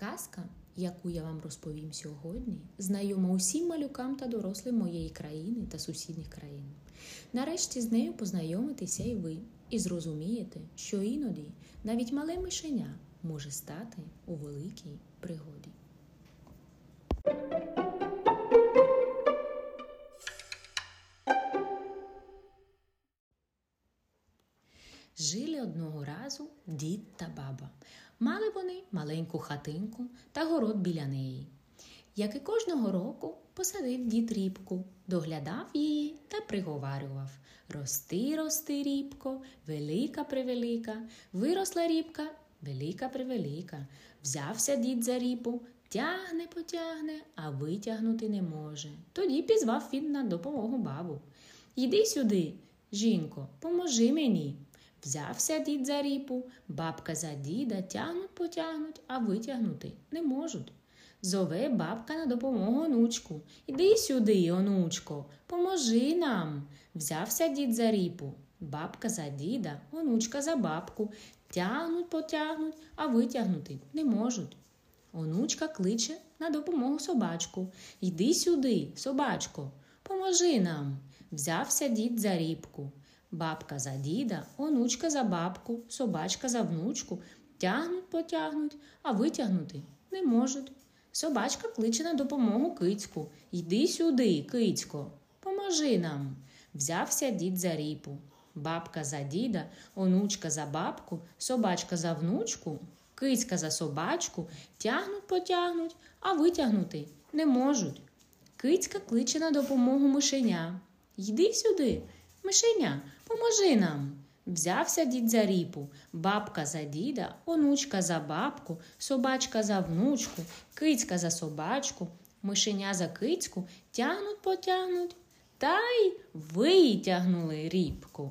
Казка, яку я вам розповім сьогодні, знайома усім малюкам та дорослим моєї країни та сусідніх країн. Нарешті з нею познайомитеся і ви, і зрозумієте, що іноді навіть мале мишеня може стати у великій пригоді. Жили одного разу дід та баба. Мали вони маленьку хатинку та город біля неї. Як і кожного року посадив дід рібку, доглядав її та приговарював Рости, рости, рібко, велика превелика, виросла рібка, велика превелика. Взявся дід за ріпу, тягне, потягне, а витягнути не може. Тоді пізвав він на допомогу бабу. Йди сюди, жінко, поможи мені. Взявся дід за ріпу, бабка за діда тягнуть потягнуть, а витягнути не можуть. Зове бабка на допомогу онучку. Іди сюди, онучко, поможи нам. Взявся дід за ріпу, бабка за діда, онучка за бабку. Тягнуть потягнуть, а витягнути не можуть. Онучка кличе на допомогу собачку. Йди сюди, собачко, поможи нам. Взявся дід за рібку. Бабка за діда, онучка за бабку, собачка за внучку. Тягнуть, потягнуть, а витягнути не можуть. Собачка кличе на допомогу кицьку. Йди сюди, кицько, поможи нам. Взявся дід за ріпу. Бабка за діда, онучка за бабку, собачка за внучку, кицька за собачку. Тягнуть, потягнуть, а витягнути не можуть. Кицька кличе на допомогу мишеня. Йди сюди, мишеня, поможи нам. Взявся дід за ріпу, бабка за діда, онучка за бабку, собачка за внучку, кицька за собачку, мишеня за кицьку, тягнуть потягнуть та й витягнули рібку.